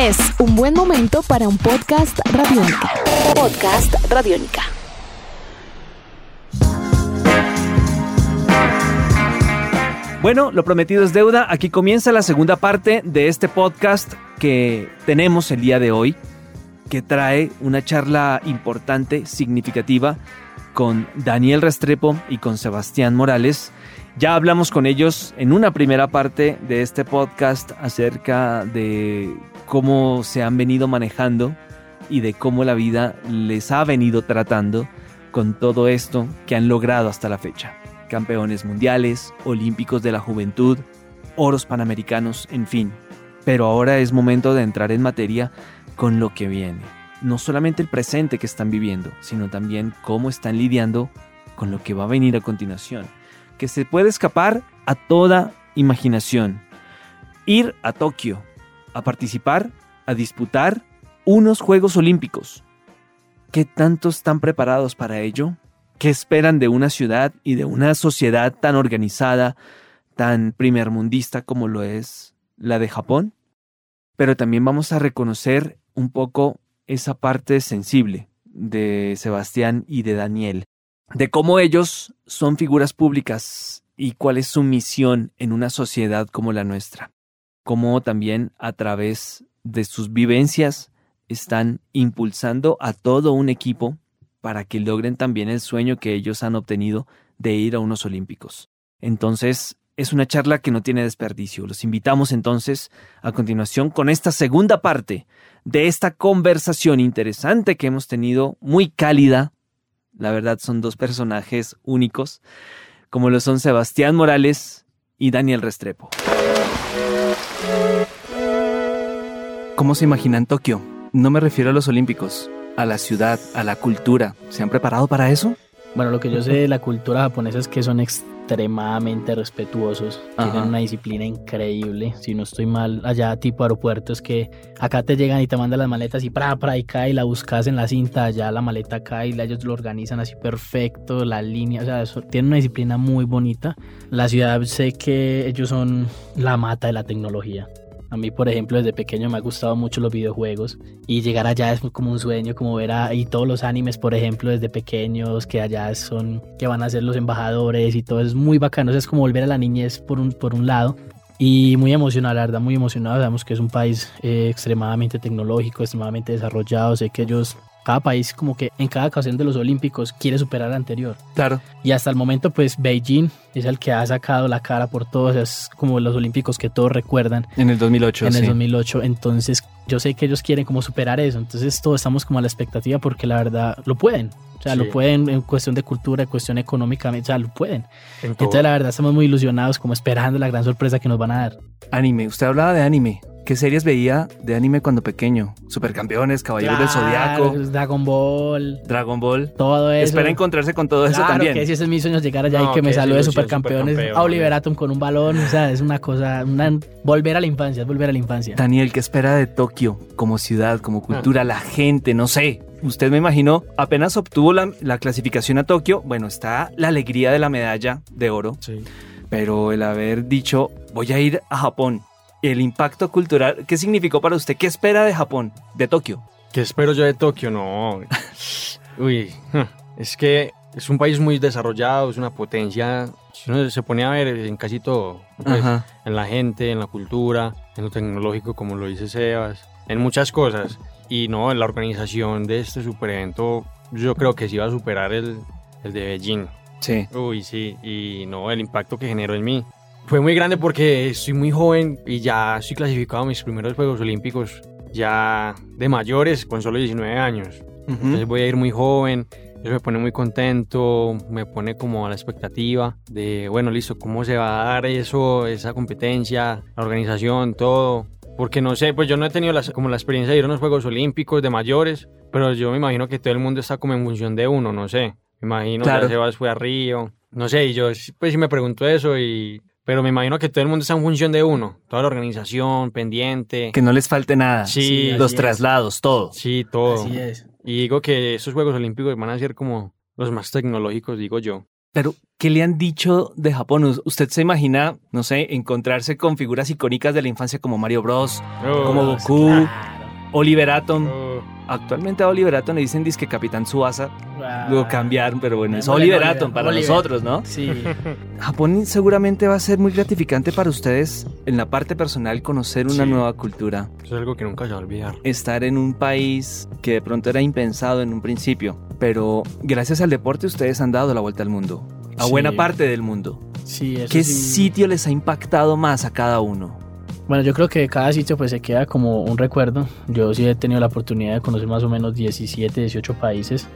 Es un buen momento para un podcast radiónica. Podcast radiónica. Bueno, lo prometido es deuda. Aquí comienza la segunda parte de este podcast que tenemos el día de hoy, que trae una charla importante, significativa, con Daniel Restrepo y con Sebastián Morales. Ya hablamos con ellos en una primera parte de este podcast acerca de cómo se han venido manejando y de cómo la vida les ha venido tratando con todo esto que han logrado hasta la fecha campeones mundiales, olímpicos de la juventud, oros panamericanos, en fin. Pero ahora es momento de entrar en materia con lo que viene. No solamente el presente que están viviendo, sino también cómo están lidiando con lo que va a venir a continuación, que se puede escapar a toda imaginación. Ir a Tokio, a participar, a disputar unos Juegos Olímpicos. ¿Qué tanto están preparados para ello? ¿Qué esperan de una ciudad y de una sociedad tan organizada, tan primermundista como lo es la de Japón? Pero también vamos a reconocer un poco esa parte sensible de Sebastián y de Daniel, de cómo ellos son figuras públicas y cuál es su misión en una sociedad como la nuestra, cómo también a través de sus vivencias están impulsando a todo un equipo para que logren también el sueño que ellos han obtenido de ir a unos Olímpicos. Entonces, es una charla que no tiene desperdicio. Los invitamos entonces a continuación con esta segunda parte de esta conversación interesante que hemos tenido, muy cálida. La verdad son dos personajes únicos, como lo son Sebastián Morales y Daniel Restrepo. ¿Cómo se imaginan Tokio? No me refiero a los Olímpicos, a la ciudad, a la cultura. ¿Se han preparado para eso? Bueno, lo que yo sé de la cultura japonesa es que son extremadamente respetuosos, tienen una disciplina increíble. Si no estoy mal, allá tipo aeropuertos que acá te llegan y te mandan las maletas y para, para y cae y la buscas en la cinta, allá la maleta cae y ellos lo organizan así perfecto, la línea, o sea, eso, tienen una disciplina muy bonita. La ciudad sé que ellos son la mata de la tecnología. A mí, por ejemplo, desde pequeño me ha gustado mucho los videojuegos y llegar allá es como un sueño, como ver a, y todos los animes, por ejemplo, desde pequeños, que allá son, que van a ser los embajadores y todo, es muy bacano, es como volver a la niñez por un, por un lado. Y muy emocionado, la verdad, muy emocionado. Sabemos que es un país eh, extremadamente tecnológico, extremadamente desarrollado. Sé que ellos cada país como que en cada ocasión de los Olímpicos quiere superar al anterior. Claro. Y hasta el momento pues Beijing es el que ha sacado la cara por todos, es como los Olímpicos que todos recuerdan. En el 2008. En el 2008, entonces yo sé que ellos quieren como superar eso, entonces todos estamos como a la expectativa porque la verdad lo pueden. O sea, lo pueden en cuestión de cultura, en cuestión económica, o sea, lo pueden. Entonces, la verdad, estamos muy ilusionados, como esperando la gran sorpresa que nos van a dar. Anime, usted hablaba de anime. ¿Qué series veía de anime cuando pequeño? Supercampeones, Caballeros del Zodiaco. Dragon Ball. Dragon Ball. Todo eso. Espera encontrarse con todo eso también. que si ese es mi sueño llegar allá y que me salude Supercampeones. a Oliver Atom con un balón. O sea, es una cosa. volver a la infancia, es volver a la infancia. Daniel, ¿qué espera de Tokio como ciudad, como cultura, la gente? No sé. Usted me imaginó, apenas obtuvo la, la clasificación a Tokio. Bueno, está la alegría de la medalla de oro. Sí. Pero el haber dicho, voy a ir a Japón el impacto cultural, ¿qué significó para usted? ¿Qué espera de Japón, de Tokio? ¿Qué espero yo de Tokio? No. Uy, es que es un país muy desarrollado, es una potencia. Si uno se pone a ver en casi todo, pues, en la gente, en la cultura, en lo tecnológico, como lo dice Sebas, en muchas cosas. Y no, en la organización de este super evento, yo creo que sí va a superar el, el de Beijing. Sí. Uy, sí, y no, el impacto que generó en mí fue muy grande porque soy muy joven y ya estoy clasificado a mis primeros Juegos Olímpicos ya de mayores con solo 19 años. Entonces voy a ir muy joven, eso me pone muy contento, me pone como a la expectativa de, bueno, listo, ¿cómo se va a dar eso, esa competencia, la organización, todo? Porque no sé, pues yo no he tenido como la experiencia de ir a unos Juegos Olímpicos de mayores, pero yo me imagino que todo el mundo está como en función de uno, no sé. Me imagino que Sebas fue a Río, no sé, y yo pues sí me pregunto eso y pero me imagino que todo el mundo está en función de uno. Toda la organización, pendiente. Que no les falte nada. Sí. Los traslados, todo. Sí, todo. Así es. Y digo que esos Juegos Olímpicos van a ser como los más tecnológicos, digo yo. Pero, ¿qué le han dicho de Japón? ¿Usted se imagina, no sé, encontrarse con figuras icónicas de la infancia como Mario Bros, como Goku, Oliver Atom. Oh, Actualmente a Oliver Atom le dicen disque Capitán Suasa. Ah, Luego cambiaron, pero bueno, es Oliver, Oliver Oliver, Atom para Oliver. nosotros, ¿no? Sí, Japón seguramente va a ser muy gratificante para ustedes en la parte personal conocer una Sí. nueva cultura. es algo que nunca se va a olvidar. Estar en un país que de pronto era impensado en un principio, pero gracias al deporte ustedes han dado la vuelta al mundo, a Sí. buena parte del mundo. sí, eso ¿Qué sí. sitio les ha impactado más a cada uno? Bueno, yo creo que cada sitio pues se queda como un recuerdo. Yo sí he tenido la oportunidad de conocer más o menos 17, 18 países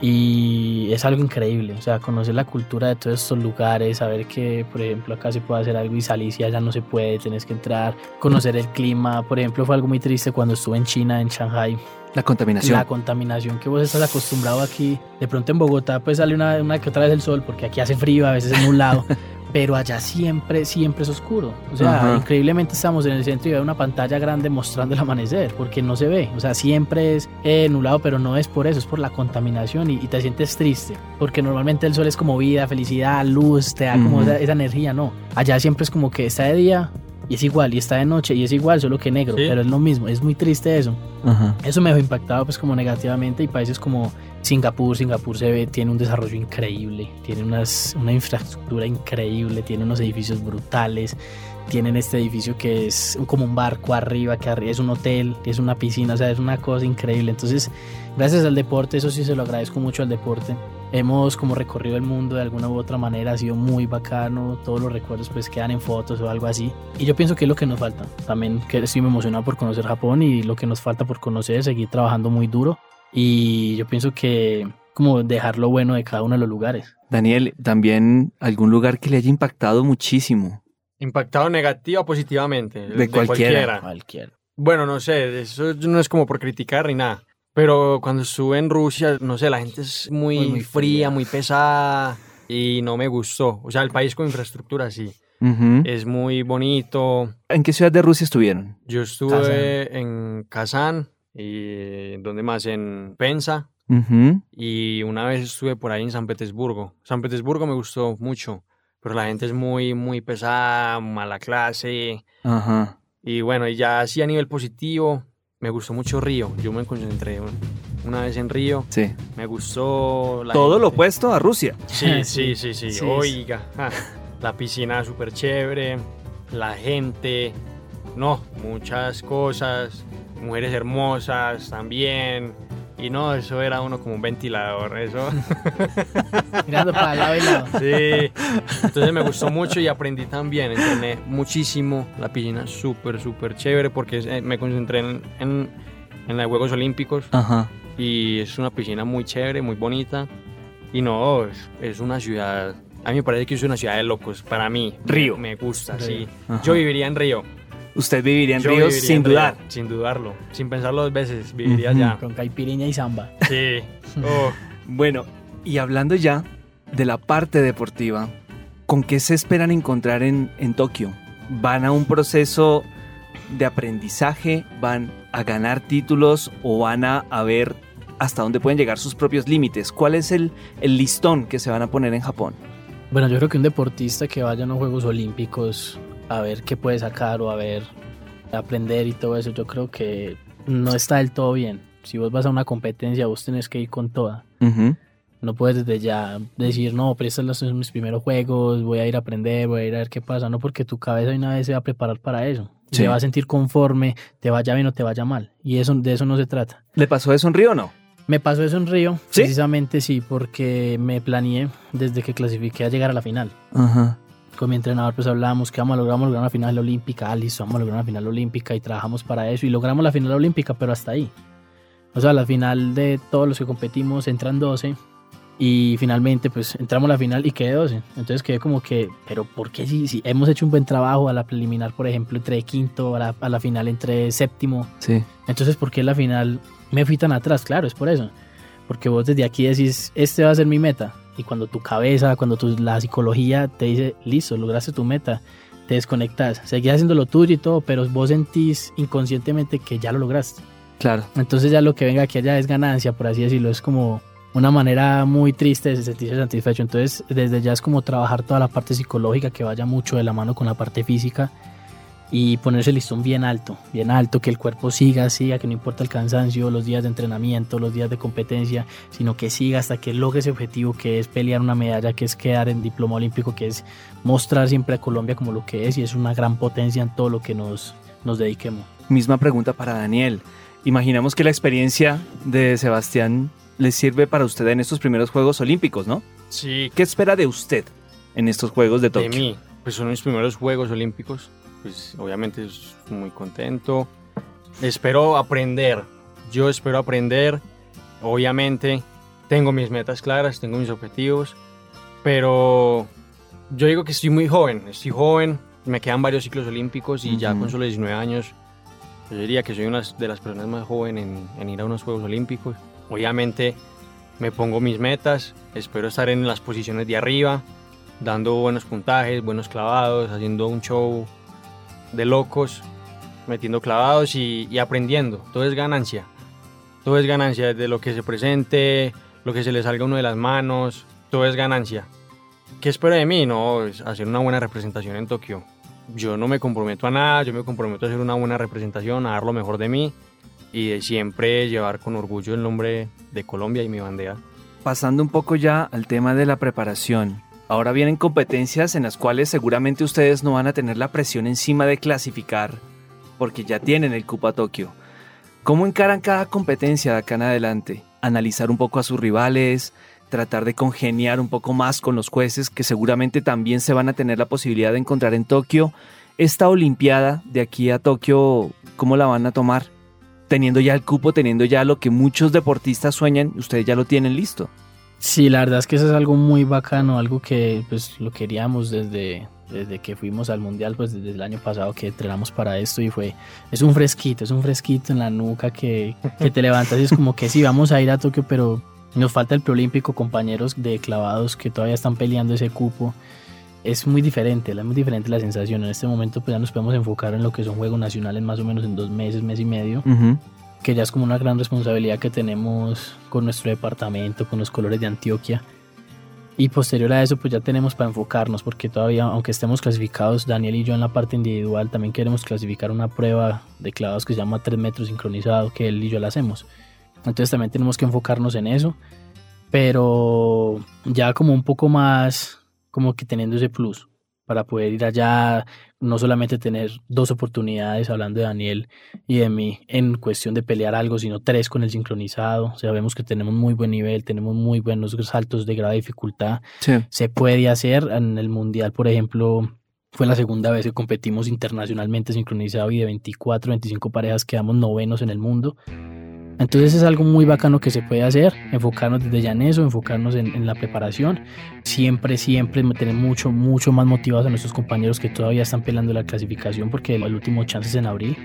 y es algo increíble, o sea, conocer la cultura de todos estos lugares, saber que, por ejemplo, acá se puede hacer algo y salir si allá no se puede, tenés que entrar, conocer el clima, por ejemplo, fue algo muy triste cuando estuve en China, en Shanghai, La contaminación. la contaminación que vos estás acostumbrado aquí, de pronto en Bogotá pues sale una, una que otra vez el sol, porque aquí hace frío, a veces en un lado. Pero allá siempre, siempre es oscuro. O sea, Ajá. increíblemente estamos en el centro y veo una pantalla grande mostrando el amanecer, porque no se ve. O sea, siempre es eh, nublado, pero no es por eso, es por la contaminación y, y te sientes triste. Porque normalmente el sol es como vida, felicidad, luz, te da como esa energía, ¿no? Allá siempre es como que está de día y es igual, y está de noche y es igual, solo que negro, Sí. pero es lo mismo. Es muy triste eso. Ajá. Eso me dejó impactado pues como negativamente y países como Singapur, Singapur se ve, tiene un desarrollo increíble, tiene unas, una infraestructura increíble, tiene unos edificios brutales, tienen este edificio que es como un barco arriba, que arriba es un hotel, es una piscina, o sea, es una cosa increíble. Entonces, gracias al deporte, eso sí se lo agradezco mucho al deporte. Hemos como recorrido el mundo de alguna u otra manera, ha sido muy bacano, todos los recuerdos pues quedan en fotos o algo así. Y yo pienso que es lo que nos falta. También que estoy emocionado por conocer Japón y lo que nos falta por conocer, seguir trabajando muy duro. Y yo pienso que como dejar lo bueno de cada uno de los lugares. Daniel, también algún lugar que le haya impactado muchísimo. Impactado negativa o positivamente. De cualquiera. Cualquier. Bueno, no sé, eso no es como por criticar ni nada. Pero cuando estuve en Rusia, no sé, la gente es muy, Muy, muy fría, fría. muy pesada y no me gustó. O sea, el país con infraestructura sí. Es muy bonito. ¿En qué ciudad de Rusia estuvieron? Yo estuve en Kazán y ¿dónde más? En Pensa y una vez estuve por ahí en San Petersburgo. San Petersburgo me gustó mucho, pero la gente es muy, muy pesada, mala clase. Ajá. Y bueno, y ya así a nivel positivo, me gustó mucho Río. Yo me concentré un- una vez en Río. Sí. Me gustó la Todo lo opuesto a Rusia. Sí, Sí. sí, sí, sí. Sí, Oiga, ja, la piscina súper chévere, la gente, no, muchas cosas, mujeres hermosas también. Y no, eso era uno como un ventilador, eso. Mirando para el lado y lado. Sí. Entonces me gustó mucho y aprendí también. Entrené muchísimo. La piscina súper, súper chévere porque eh, me concentré en, en, en los Juegos Olímpicos Ajá. y es una piscina muy chévere, muy bonita. Y no, es, es una ciudad. A mí me parece que es una ciudad de locos. Para mí, Río. Me, me gusta, Río. sí. Ajá. Yo viviría en Río. Usted viviría en Yo Río viviría sin en Río, dudar. sin dudarlo. Sin pensarlo dos veces. Viviría Ujú. allá. Con caipiriña y samba. Sí. Oh. Bueno, y hablando ya de la parte deportiva, ¿con qué se esperan encontrar en, en Tokio? ¿Van a un proceso de aprendizaje? ¿Van a ganar títulos o van a, a ver hasta dónde pueden llegar sus propios límites? ¿Cuál es el, el listón que se van a poner en Japón? Bueno, yo creo que un deportista que vaya a los Juegos Olímpicos a ver qué puede sacar o a ver, aprender y todo eso, yo creo que no está del todo bien. Si vos vas a una competencia, vos tenés que ir con toda. Ujú. No puedes desde ya decir, no, pero estos son mis primeros juegos, voy a ir a aprender, voy a ir a ver qué pasa. No, porque tu cabeza una vez se va a preparar para eso. Sí. Se va a sentir conforme, te vaya bien o te vaya mal. Y eso, de eso no se trata. ¿Le pasó eso en Río o no? Me pasó eso en Río, ¿Sí? precisamente sí, porque me planeé desde que clasifiqué a llegar a la final. Ajá. Con mi entrenador pues hablábamos que vamos a lograr, vamos a lograr una final olímpica, ah, listo, vamos a lograr una final olímpica y trabajamos para eso y logramos la final olímpica, pero hasta ahí. O sea, la final de todos los que competimos entran 12 y finalmente pues entramos a la final y quedé 12. Entonces quedé como que, pero ¿por qué si, si hemos hecho un buen trabajo a la preliminar, por ejemplo, entré quinto, a la, a la final entré séptimo? Sí. Entonces, ¿por qué la final me fui tan atrás? Claro, es por eso. Porque vos desde aquí decís, este va a ser mi meta. Y cuando tu cabeza, cuando tu, la psicología te dice, listo, lograste tu meta, te desconectas. Seguís haciendo lo tuyo y todo, pero vos sentís inconscientemente que ya lo lograste. Claro. Entonces ya lo que venga aquí allá es ganancia, por así decirlo. Es como una manera muy triste de sentirse satisfecho. Entonces, desde ya es como trabajar toda la parte psicológica que vaya mucho de la mano con la parte física y ponerse el listón bien alto, bien alto, que el cuerpo siga, siga, que no importa el cansancio, los días de entrenamiento, los días de competencia, sino que siga hasta que logre ese objetivo que es pelear una medalla, que es quedar en diploma olímpico, que es mostrar siempre a Colombia como lo que es y es una gran potencia en todo lo que nos, nos dediquemos. Misma pregunta para Daniel. Imaginamos que la experiencia de Sebastián le sirve para usted en estos primeros Juegos Olímpicos, ¿no? Sí. ¿Qué espera de usted en estos Juegos de Tokio? De mí, pues son mis primeros Juegos Olímpicos. Pues obviamente estoy muy contento. Espero aprender. Yo espero aprender. Obviamente tengo mis metas claras, tengo mis objetivos. Pero yo digo que estoy muy joven. Estoy joven. Me quedan varios ciclos olímpicos y ya con solo 19 años yo diría que soy una de las personas más jóvenes en, en, ir a unos Juegos Olímpicos. Obviamente me pongo mis metas, espero estar en las posiciones de arriba, dando buenos puntajes, buenos clavados, haciendo un show de locos, metiendo clavados y, aprendiendo. Todo es ganancia. Todo es ganancia, desde lo que se presente, lo que se le salga a uno de las manos, todo es ganancia. ¿Qué espero de mí? No, es hacer una buena representación en Tokio yo no me comprometo a nada, yo me comprometo a hacer una buena representación, a dar lo mejor de mí y de siempre llevar con orgullo el nombre de Colombia y mi bandera. Pasando un poco ya al tema de la preparación. Ahora vienen competencias en las cuales seguramente ustedes no van a tener la presión encima de clasificar porque ya tienen el cupo a Tokio. ¿Cómo encaran cada competencia de acá en adelante? Analizar un poco a sus rivales, tratar de congeniar un poco más con los jueces que seguramente también se van a tener la posibilidad de encontrar en Tokio. Esta Olimpiada de aquí a Tokio, ¿cómo la van a tomar? Teniendo ya el cupo, teniendo ya lo que muchos deportistas sueñan, ustedes ya lo tienen listo. Sí, la verdad es que eso es algo muy bacano, algo que pues lo queríamos desde, desde que fuimos al mundial, pues desde el año pasado que entrenamos para esto y fue, es un fresquito, es un fresquito en la nuca que, que te levantas y es como que sí, vamos a ir a Tokio, pero nos falta el preolímpico, compañeros de clavados que todavía están peleando ese cupo. Es muy diferente, es muy diferente la sensación. En este momento pues ya nos podemos enfocar en lo que son Juegos Nacionales más o menos en dos meses, mes y medio. Que ya es como una gran responsabilidad que tenemos con nuestro departamento, con los colores de Antioquia. Y posterior a eso, pues ya tenemos para enfocarnos, porque todavía, aunque estemos clasificados, Daniel y yo en la parte individual, también queremos clasificar una prueba de clavados que se llama 3 metros sincronizado, que él y yo la hacemos. Entonces también tenemos que enfocarnos en eso, pero ya como un poco más, como que teniendo ese plus para poder ir allá, no solamente tener dos oportunidades, hablando de Daniel y de mí, en cuestión de pelear algo, sino tres con el sincronizado. O vemos que tenemos muy buen nivel, tenemos muy buenos saltos de grado de dificultad. Se puede hacer en el Mundial, por ejemplo, fue la segunda vez que competimos internacionalmente sincronizado y de 24, 25 parejas quedamos novenos en el mundo. Entonces es algo muy bacano que se puede hacer, enfocarnos desde ya en eso, enfocarnos en, la preparación, siempre, siempre tener mucho, mucho más motivados a nuestros compañeros que todavía están peleando la clasificación porque el, último chance es en abril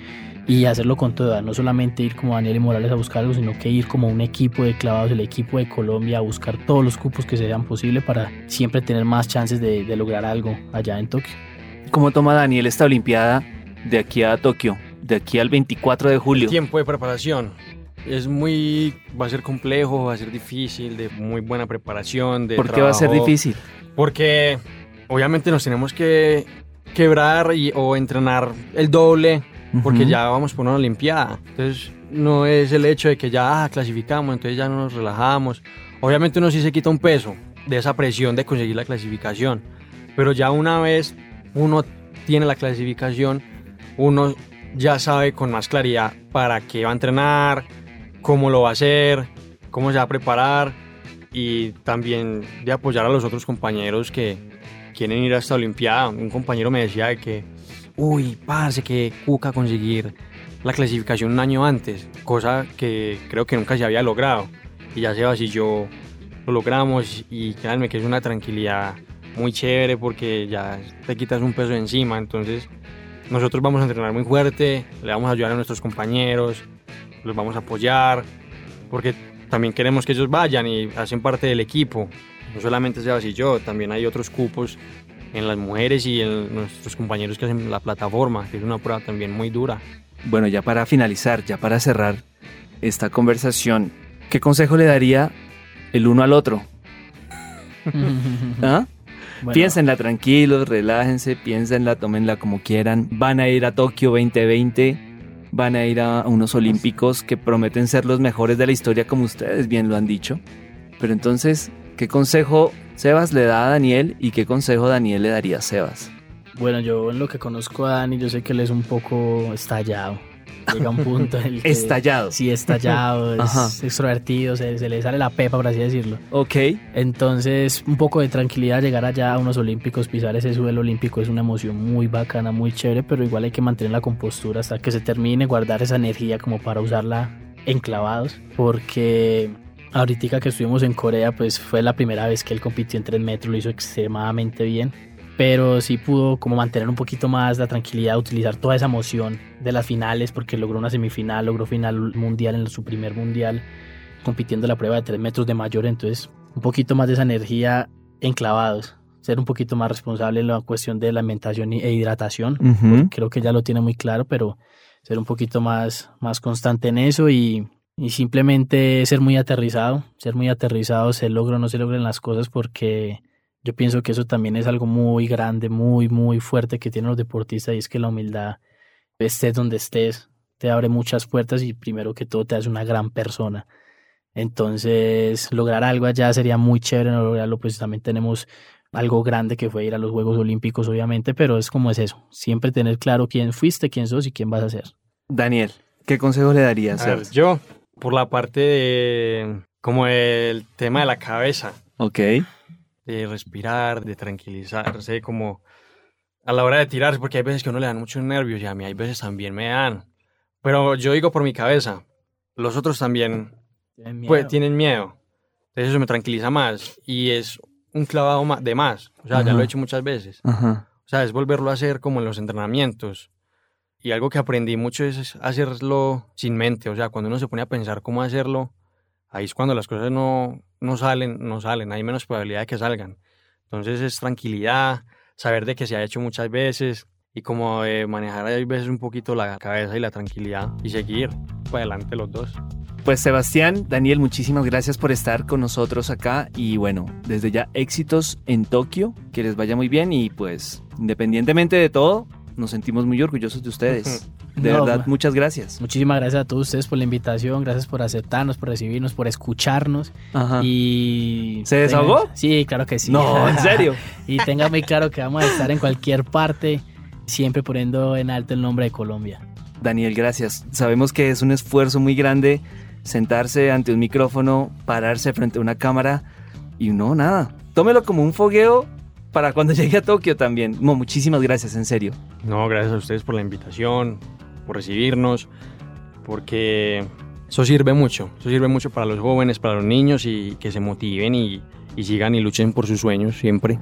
y hacerlo con toda, no solamente ir como Daniel y Morales a buscar algo, sino que ir como un equipo de clavados, el equipo de Colombia a buscar todos los cupos que sean posibles para siempre tener más chances de, de lograr algo allá en Tokio. ¿Cómo toma Daniel esta Olimpiada de aquí a Tokio, de aquí al 24 de julio? Tiempo de preparación es muy, va a ser complejo, va a ser difícil, de muy buena preparación. De ¿Por qué va a ser difícil? Porque obviamente nos tenemos que quebrar y, o entrenar el doble, porque ya vamos por una Olimpiada. Entonces no es el hecho de que ya ah, clasificamos, entonces ya nos relajamos. Obviamente uno sí se quita un peso de esa presión de conseguir la clasificación, pero ya una vez uno tiene la clasificación, uno ya sabe con más claridad para qué va a entrenar, cómo lo va a hacer, cómo se va a preparar y también de apoyar a los otros compañeros que quieren ir a esta Olimpiada. Un compañero me decía que, uy, parce, que Cuca conseguir la clasificación un año antes, cosa que creo que nunca se había logrado. Y ya Sebas y yo lo logramos y créanme que es una tranquilidad muy chévere porque ya te quitas un peso encima. Entonces, nosotros vamos a entrenar muy fuerte, le vamos a ayudar a nuestros compañeros, los vamos a apoyar, porque también queremos que ellos vayan y hacen parte del equipo. No solamente Sebas y yo, también hay otros cupos en las mujeres y en nuestros compañeros que hacen la plataforma, que es una prueba también muy dura. Bueno, ya para finalizar, ya para cerrar esta conversación, ¿qué consejo le daría el uno al otro? ¿Ah? Piénsenla tranquilos, relájense, piénsenla, tómenla como quieran. Van a ir a Tokio 2020, van a ir a unos olímpicos que prometen ser los mejores de la historia como ustedes bien lo han dicho. Pero entonces, ¿qué consejo Sebas le da a Daniel y qué consejo Daniel le daría a Sebas? Bueno, yo en lo que conozco a Dani, yo sé que él es un poco estallado. Llega un punto en el que... estallado. Sí, estallado, es extrovertido, se, le sale la pepa, por así decirlo. Ok. Entonces, un poco de tranquilidad, llegar allá a unos olímpicos, pisar ese suelo olímpico es una emoción muy bacana, muy chévere, pero igual hay que mantener la compostura hasta que se termine, guardar esa energía como para usarla enclavados, porque ahorita que estuvimos en Corea, pues fue la primera vez que él compitió en 3 metros, lo hizo extremadamente bien pero sí pudo como mantener un poquito más la tranquilidad, utilizar toda esa emoción de las finales, porque logró una semifinal, logró final mundial en su primer mundial, compitiendo la prueba de 3 metros de mayor, entonces un poquito más de esa energía enclavados, ser un poquito más responsable en la cuestión de la alimentación e hidratación, creo que ya lo tiene muy claro, pero ser un poquito más, más constante en eso y, y simplemente ser muy aterrizado, ser muy aterrizado, se logra o no se logran las cosas porque yo pienso que eso también es algo muy grande, muy, muy fuerte que tienen los deportistas y es que la humildad, estés donde estés, te abre muchas puertas y primero que todo te hace una gran persona. Entonces, lograr algo allá sería muy chévere, no lograrlo, pues también tenemos algo grande que fue ir a los Juegos Olímpicos, obviamente, pero es como es eso, siempre tener claro quién fuiste, quién sos y quién vas a ser. Daniel, ¿qué consejo le darías? A yo, por la parte de, como el tema de la cabeza. Ok de respirar, de tranquilizarse, como a la hora de tirarse, porque hay veces que uno le dan muchos nervios y a mí hay veces también me dan. Pero yo digo por mi cabeza, los otros también tienen miedo. Pues, tienen miedo. Entonces eso me tranquiliza más y es un clavado de más. O sea, ya lo he hecho muchas veces. O sea, es volverlo a hacer como en los entrenamientos. Y algo que aprendí mucho es hacerlo sin mente. O sea, cuando uno se pone a pensar cómo hacerlo, ahí es cuando las cosas no, no salen, no salen, hay menos probabilidad de que salgan. Entonces es tranquilidad, saber de que se ha hecho muchas veces y como manejar a veces un poquito la cabeza y la tranquilidad y seguir para adelante los dos. Pues Sebastián, Daniel, muchísimas gracias por estar con nosotros acá y bueno, desde ya éxitos en Tokio, que les vaya muy bien y pues independientemente de todo, nos sentimos muy orgullosos de ustedes. De verdad, muchas gracias. Muchísimas gracias a todos ustedes por la invitación, gracias por aceptarnos, por recibirnos, por escucharnos. Y ¿Se desahogó? Sí, claro que sí. No, en serio. y tenga muy claro que vamos a estar en cualquier parte, siempre poniendo en alto el nombre de Colombia. Daniel, gracias. Sabemos que es un esfuerzo muy grande sentarse ante un micrófono, pararse frente a una cámara y no, nada. Tómelo como un fogueo para cuando llegue a Tokio también. muchísimas gracias, en serio. No, gracias a ustedes por la invitación, por recibirnos, porque eso sirve mucho, eso sirve mucho para los jóvenes, para los niños y que se motiven y, y sigan y luchen por sus sueños siempre.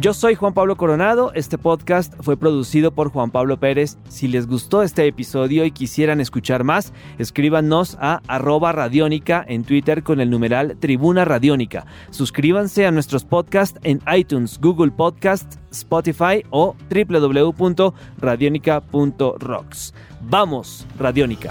Yo soy Juan Pablo Coronado, este podcast fue producido por Juan Pablo Pérez. Si les gustó este episodio y quisieran escuchar más, escríbanos a arroba radiónica en Twitter con el numeral Tribuna Radiónica. Suscríbanse a nuestros podcasts en iTunes, Google Podcast, Spotify o www.radionica.rocks. Vamos, Radiónica.